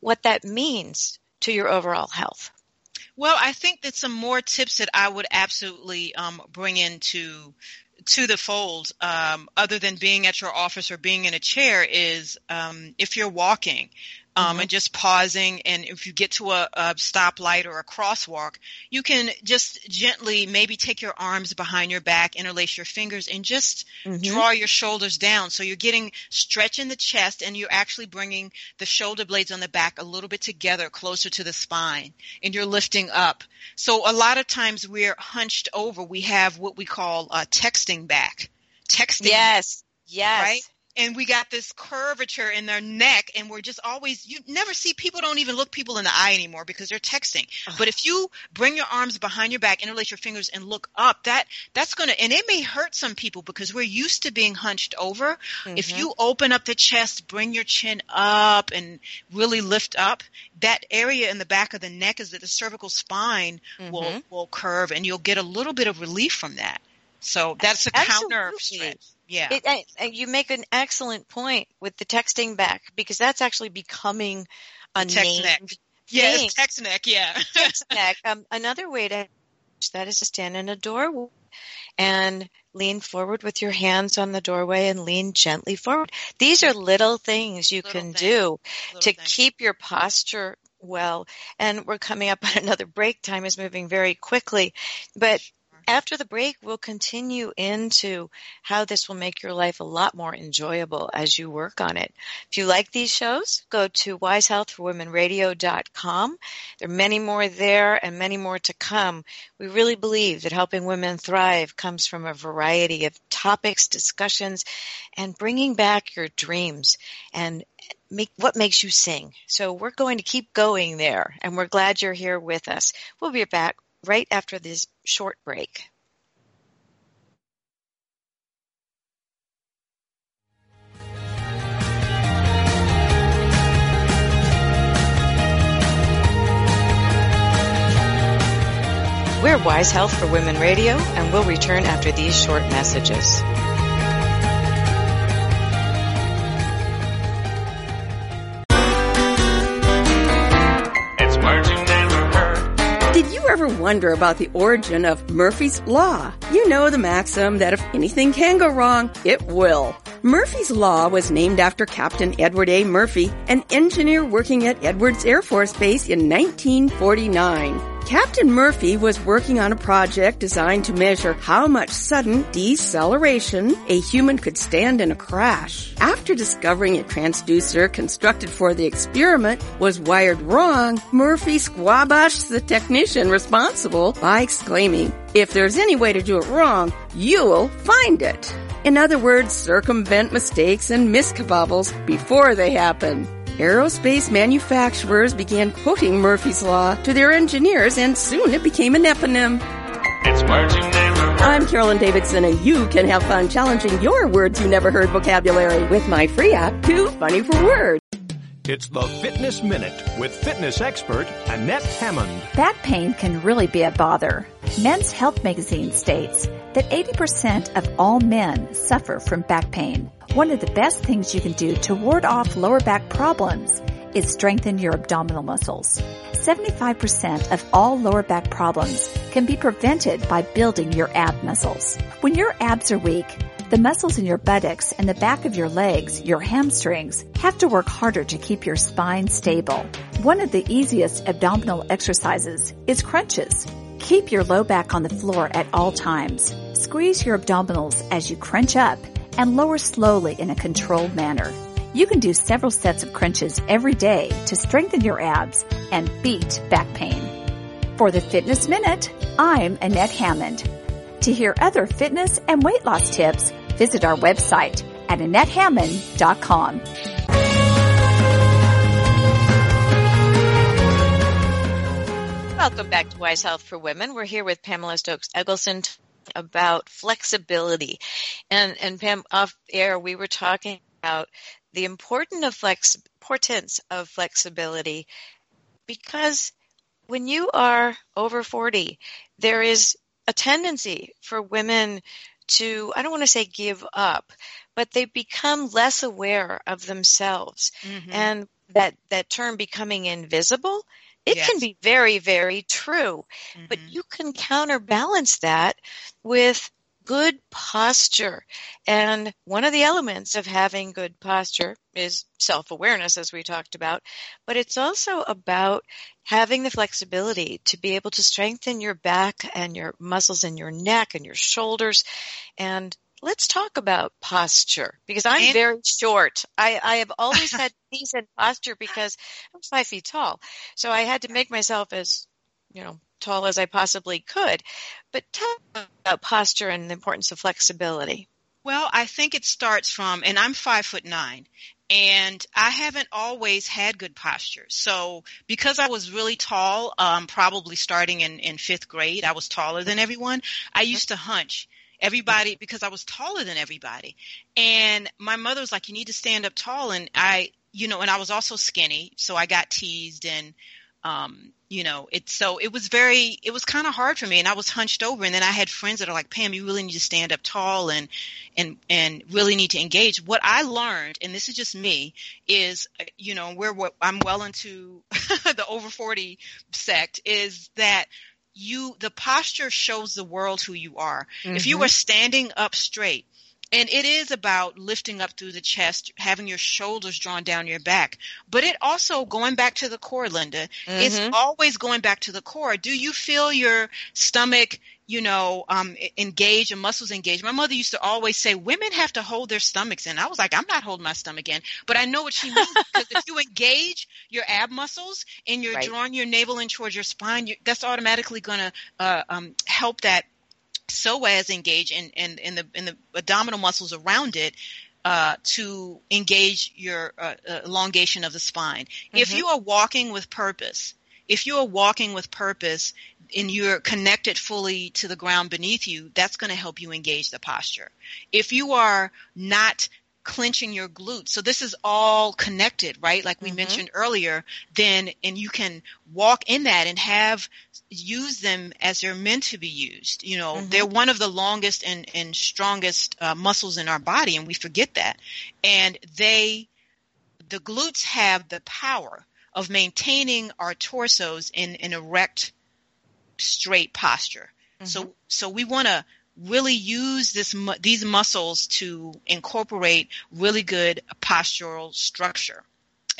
what that means to your overall health. Well, I think that some more tips that I would absolutely um, bring into to the fold, um, other than being at your office or being in a chair, is um, if you're walking um, Mhm. and just pausing, and if you get to a, a stoplight or a crosswalk, you can just gently maybe take your arms behind your back, interlace your fingers, and just Mhm. draw your shoulders down. So you're getting stretch in the chest, and you're actually bringing the shoulder blades on the back a little bit together, closer to the spine, and you're lifting up. So a lot of times we're hunched over. We have what we call uh, texting back. Texting Yes. Yes. Right? And we got this curvature in their neck and we're just always you never see people don't even look people in the eye anymore because they're texting but if you bring your arms behind your back interlace your fingers and look up that that's going to and it may hurt some people because we're used to being hunched over if Mhm. you open up the chest bring your chin up and really lift up that area in the back of the neck is that the cervical spine will Mhm. will curve and you'll get a little bit of relief from that so that's a counter Absolutely. Yeah It, I- I- you make an excellent point with the texting back because that's actually becoming a Text neck. yeah thing. text neck yeah Text neck. Um, another way to that is to stand in a doorway and lean forward with your hands on the doorway and lean gently forward. These are little things you Little can things. do Little to keep your posture well. And we're coming up on another break. Time is moving very quickly. But after the break, we'll continue into how this will make your life a lot more enjoyable as you work on it. If you like these shows, go to wisehealthforwomenradio.com. There are many more there and many more to come. We really believe that helping women thrive comes from a variety of topics, discussions, and bringing back your dreams and make what makes you sing. So we're going to keep going there and we're glad you're here with us. We'll be back right after this short break. We're Wise Health for Women Radio, and we'll return after these short messages. Ever wonder about the origin of Murphy's Law? You know the maxim that if anything can go wrong, it will. Murphy's Law was named after Captain Edward A. Murphy, an engineer working at Edwards Air Force Base in 1949. Captain Murphy was working on a project designed to measure how much sudden deceleration a human could stand in a crash. After discovering a transducer constructed for the experiment was wired wrong, Murphy squabashed the technician responsible by exclaiming, if there's any way to do it wrong, you'll find it. In other words, circumvent mistakes and miscabobbles before they happen. Aerospace manufacturers began quoting Murphy's Law to their engineers and soon it became an eponym. It's words you never heard. I'm Carolyn Davidson and you can have fun challenging your words you never heard vocabulary with my free app, Too Funny for Words. It's the Fitness Minute with fitness expert Annette Hammond. Back pain can really be a bother. Men's Health magazine states that 80% of all men suffer from back pain. One of the best things you can do to ward off lower back problems is strengthen your abdominal muscles. 75% of all lower back problems can be prevented by building your ab muscles. When your abs are weak, the muscles in your buttocks and the back of your legs, your hamstrings, have to work harder to keep your spine stable. One of the easiest abdominal exercises is crunches. Keep your low back on the floor at all times. Squeeze your abdominals as you crunch up and lower slowly in a controlled manner. You can do several sets of crunches every day to strengthen your abs and beat back pain. For the Fitness Minute, I'm Annette Hammond. To hear other fitness and weight loss tips, visit our website at AnnetteHammond.com. Welcome back to Wise Health for Women. We're here with Pamela Stokes Eggleston about flexibility. And and Pam off air we were talking about the importance of flex importance of flexibility because when you are over 40 there is a tendency for women to I don't want to say give up, but they become less aware of themselves. Mhm. And that that term becoming invisible it Yes. can be very, very true, but Mhm. you can counterbalance that with good posture. And one of the elements of having good posture is self awareness, as we talked about, but it's also about having the flexibility to be able to strengthen your back and your muscles in your neck and your shoulders. And let's talk about posture because I'm And- very short. I, I have always had decent posture because I'm five feet tall. So I had to make myself as, you know, tall as I possibly could. But tell me about posture and the importance of flexibility. Well, I think it starts from, and I'm five foot nine, and I haven't always had good posture. So because I was really tall, um, probably starting in, in fifth grade, I was taller than everyone. I used to hunch everybody because I was taller than everybody. And my mother was like, you need to stand up tall. And I, you know, and I was also skinny. So I got teased and, um, you know, it, so it was very, it was kind of hard for me and I was hunched over. And then I had friends that are like, Pam, you really need to stand up tall and, and, and really need to engage. What I learned, and this is just me, is, you know, where I'm well into the over 40 sect is that you, the posture shows the world who you are. If you Mhm. are standing up straight, and it is about lifting up through the chest, having your shoulders drawn down your back. But it also, going back to the core, Linda, it's Mhm. always going back to the core. Do you feel your stomach, you know, um, engage and muscles engage? My mother used to always say, women have to hold their stomachs in. I was like, I'm not holding my stomach in. But I know what she means because if you engage your ab muscles and you're Right. drawing your navel in towards your spine, you, that's automatically going to uh, um, help that psoas engage and in, in, the in the abdominal muscles around it uh, to engage your uh, uh, elongation of the spine. If Mhm. you are walking with purpose, if you are walking with purpose and you're connected fully to the ground beneath you, that's going to help you engage the posture. If you are not clenching your glutes, so this is all connected, right? Like we Mhm. mentioned earlier, then and you can walk in that and have use them as they're meant to be used. You know, Mhm. they're one of the longest and, and strongest uh, muscles in our body, and we forget that. And they, the glutes have the power of maintaining our torsos in an erect, straight posture. So, so we want to really use this these muscles to incorporate really good postural structure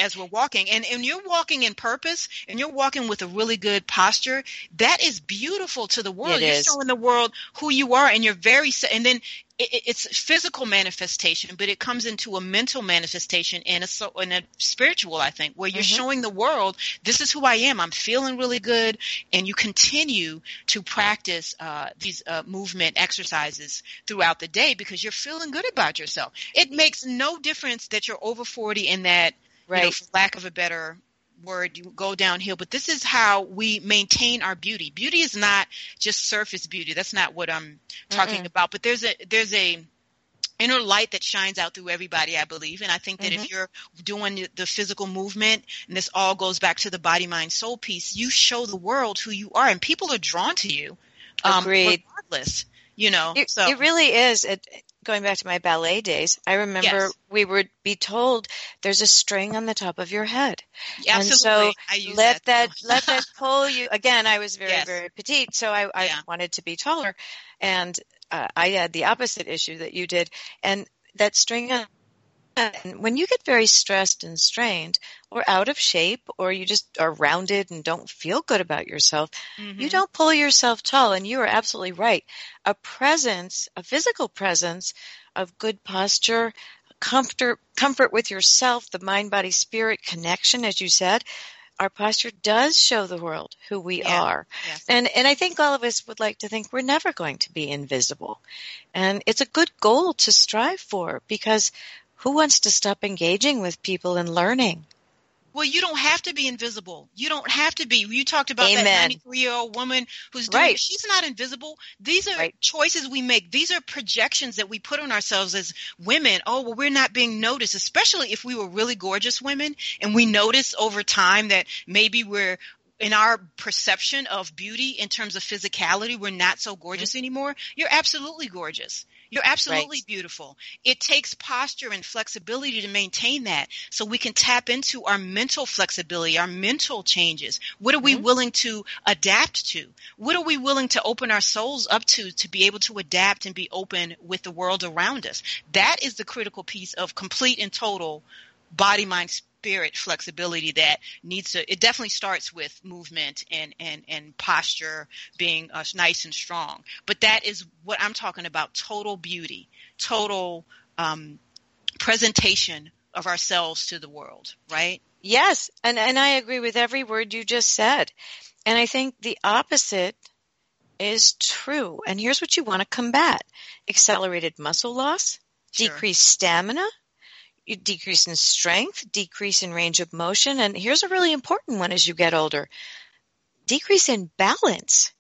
as we're walking. And and you're walking in purpose and you're walking with a really good posture. That is beautiful to the world. It you're is. showing the world who you are and you're very and then it, it- it's physical manifestation but it comes into a mental manifestation and a so and a spiritual i think where you're Mhm. showing the world this is who i am. I'm feeling really good. And you continue to practice uh, these uh, movement exercises throughout the day because you're feeling good about yourself. It makes no difference that you're over 40 and that you know, Right. for lack of a better word, you go downhill. But this is how we maintain our beauty. Beauty is not just surface beauty. That's not what I'm talking Mm-mm. about. But there's a there's a inner light that shines out through everybody, I believe. And I think that Mhm. if you're doing the- the physical movement, and this all goes back to the body, mind, soul piece, you show the world who you are, and people are drawn to you. Um, Agreed. Regardless, you know. It, so it really is. It, going back to my ballet days, I remember Yes. we would be told there's a string on the top of your head. absolutely, and so I let that, that. let that pull you. Again, I was very Yes. very petite, so I, I Yeah. wanted to be taller, and uh, I had the opposite issue that you did, and that string. on- And when you get very stressed and strained, or out of shape, or you just are rounded and don't feel good about yourself, you Mhm. don't pull yourself tall. And you are absolutely right. A presence, a physical presence of good posture, comfort, comfort with yourself, the mind, body, spirit connection, as you said, our posture does show the world who we Yeah. are. And and I think all of us would like to think we're never going to be invisible. And it's a good goal to strive for because who wants to stop engaging with people and learning? Well, you don't have to be invisible. You don't have to be. You talked about that Amen. 93 year old woman who's doing Right. She's not invisible. These are Right. choices we make. These are projections that we put on ourselves as women. Oh, well, we're not being noticed, especially if we were really gorgeous women and we notice over time that maybe we're in our perception of beauty in terms of physicality, we're not so gorgeous mm-hmm. anymore. You're absolutely gorgeous. You're absolutely Right. beautiful. It takes posture and flexibility to maintain that so we can tap into our mental flexibility, our mental changes. What are we Mhm. willing to adapt to? What are we willing to open our souls up to to be able to adapt and be open with the world around us? That is the critical piece of complete and total body, mind, spirit flexibility that needs to, it definitely starts with movement and, and, and posture being uh, nice and strong. But that is what I'm talking about total beauty, total um, presentation of ourselves to the world, right? Yes, and and I agree with every word you just said. And I think the opposite is true. And here's what you want to combat. Accelerated muscle loss, Sure. decreased stamina, you decrease in strength, decrease in range of motion, and here's a really important one as you get older. Decrease in balance.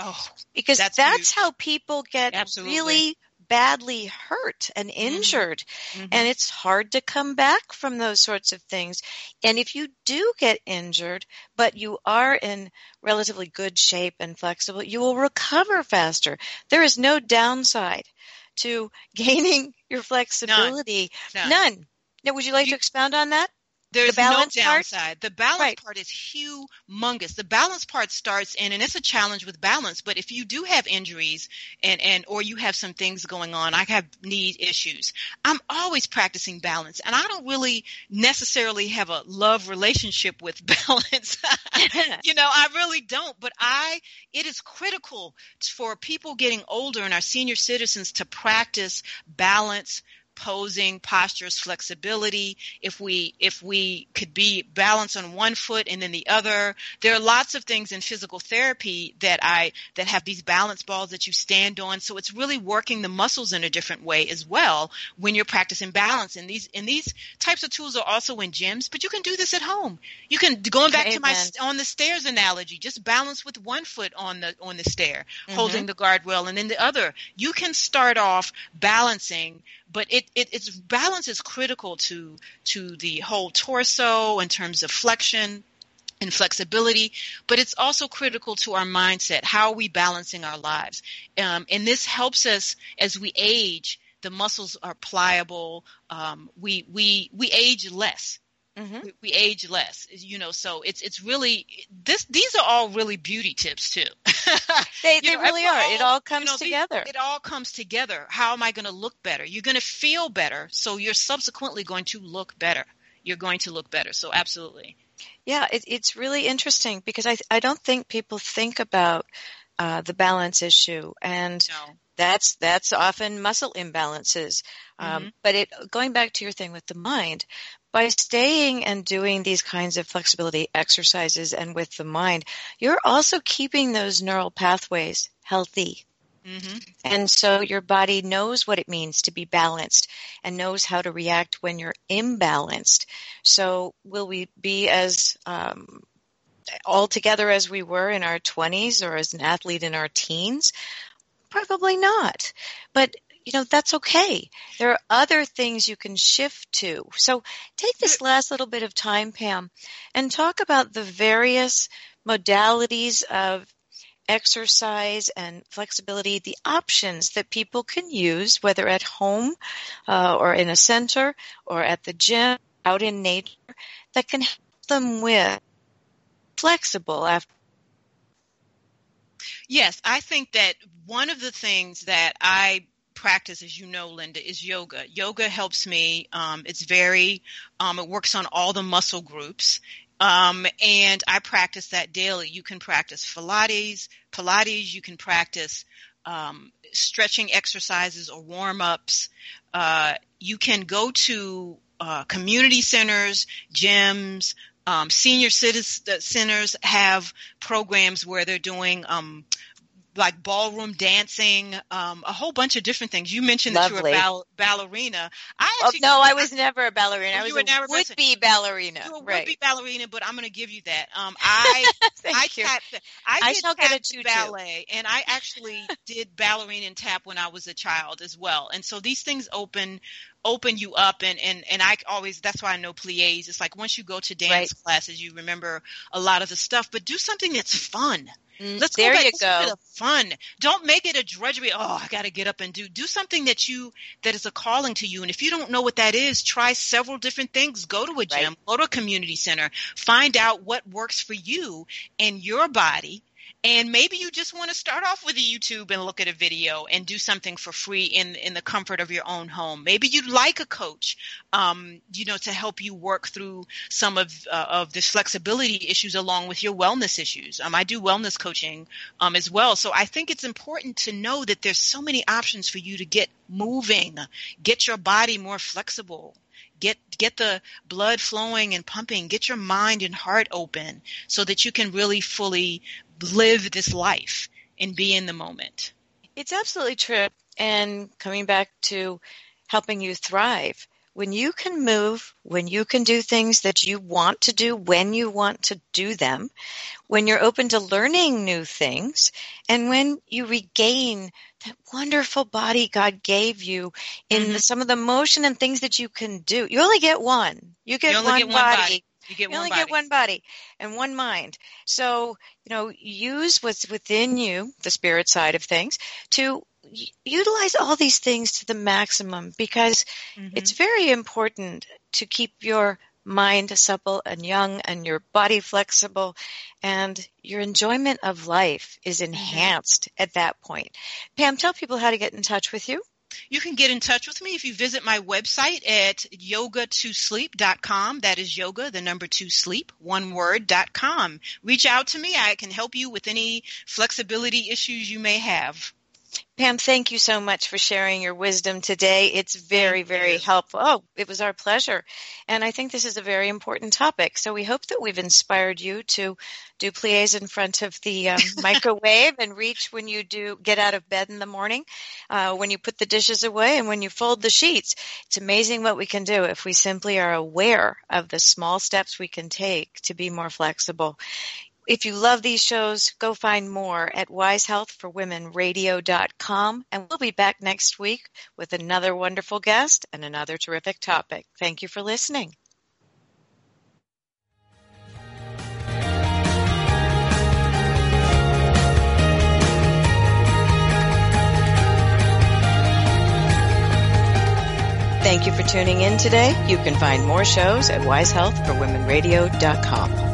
Oh, Because That's that's, how people get Absolutely. really badly hurt and injured. mhm. And it's hard to come back from those sorts of things. And if you do get injured, but you are in relatively good shape and flexible, you will recover faster. There is no downside to gaining your flexibility. None. None. Now, would you like You- to expound on that? There's balance no part? downside. The balance Right. part is humongous. The balance part starts in, and it's a challenge with balance. But if you do have injuries and, and or you have some things going on, I have knee issues. I'm always practicing balance, and I don't really necessarily have a love relationship with balance. you know, I really don't. But I, it is critical for people getting older and our senior citizens to practice balance posing postures flexibility. If we if we could be balanced on one foot and then the other there are lots of things in physical therapy that i that have these balance balls that you stand on. So it's really working the muscles in a different way as well when you're practicing balance. And these and these types of tools are also in gyms but you can do this at home. You can going back to my on the stairs analogy just balance with one foot on the on the stair Mhm. holding the guardrail. And then the other you can start off balancing but it, it it's balance is critical to to the whole torso in terms of flexion and flexibility, but it's also critical to our mindset. How are we balancing our lives? Um, and this helps us as we age. The muscles are pliable. Um, we we we age less. Hmm We, we age less. You know, so it's it's really this. These are all really beauty tips too. They, they know, really are. It all comes you know, these- together. it all comes together. How am I going to look better? You're going to feel better, so you're subsequently going to look better. You're going to look better. So absolutely. Yeah, it, it's really interesting because I I don't think people think about uh, the balance issue, and No. that's that's often muscle imbalances. Um, Mhm. But it going back to your thing with the mind, by staying and doing these kinds of flexibility exercises and with the mind, you're also keeping those neural pathways healthy. hmm And so your body knows what it means to be balanced and knows how to react when you're imbalanced. So will we be as um, all together as we were in our 20s or as an athlete in our teens? Probably not. But you know, that's okay. There are other things you can shift to. So take this last little bit of time, Pam, and talk about the various modalities of exercise and flexibility, the options that people can use, whether at home uh, or in a center or at the gym, out in nature, that can help them with flexible after. Yes, I think that one of the things that I practice, as you know, Linda, is yoga. Yoga helps me. Um, it's very, um, it works on all the muscle groups. Um, and I practice that daily. You can practice Pilates, Pilates, you can practice um, stretching exercises or warm ups. Uh, you can go to uh, community centers, gyms, Um, senior citizen centers have programs where they're doing um, like ballroom dancing, um, a whole bunch of different things. You mentioned that you were a ball- ballerina. I Oh, actually, no, I was never a ballerina. I You was a never would-be ballerina. you were a right. would-be ballerina, but I'm going to give you that. Um, I I you. tapped. I, I shall get a tutu. ballet, and I actually did ballerina and tap when I was a child as well. And so these things open open you up, and and and I always that's why I know plies. It's like once you go to dance Right. classes, you remember a lot of the stuff, but do something that's fun. Mm, Let's there go back you to go. of fun. Don't make it a drudgery. Oh, I got to get up and do do something that you that is a calling to you. And if you don't know what that is, try several different things. Go to a gym, go to a community center, find out what works for you and your body. And maybe you just want to start off with a YouTube and look at a video and do something for free in in the comfort of your own home. Maybe you'd like a coach, um, you know, to help you work through some of uh, of this flexibility issues along with your wellness issues. Um, I do wellness coaching um, as well, so I think it's important to know that there's so many options for you to get moving, get your body more flexible. Get get the blood flowing and pumping. Get your mind and heart open so that you can really fully live this life and be in the moment. It's absolutely true. And coming back to helping you thrive, when you can move, when you can do things that you want to do, when you want to do them, when you're open to learning new things, and when you regain that wonderful body God gave you in Mhm. the, some of the motion and things that you can do. You only get one. You get, You only one, get one body. body. You get You one only body. get one body and one mind. So, you know, use what's within you, the spirit side of things, to utilize all these things to the maximum because Mhm. it's very important to keep your mind supple and young and your body flexible and your enjoyment of life is enhanced at that point. Pam, tell people how to get in touch with you. You can get in touch with me if you visit my website at yoga2sleep.com. That is yoga, the number two sleep, one word, dot com. Reach out to me. I can help you with any flexibility issues you may have. Pam, thank you so much for sharing your wisdom today. It's very, very helpful. Oh, it was our pleasure. And I think this is a very important topic. So we hope that we've inspired you to do plies in front of the um, microwave and reach when you do get out of bed in the morning, uh, when you put the dishes away and when you fold the sheets. It's amazing what we can do if we simply are aware of the small steps we can take to be more flexible. If you love these shows, go find more at wisehealthforwomenradio.com and we'll be back next week with another wonderful guest and another terrific topic. Thank you for listening. Thank you for tuning in today. You can find more shows at wisehealthforwomenradio.com.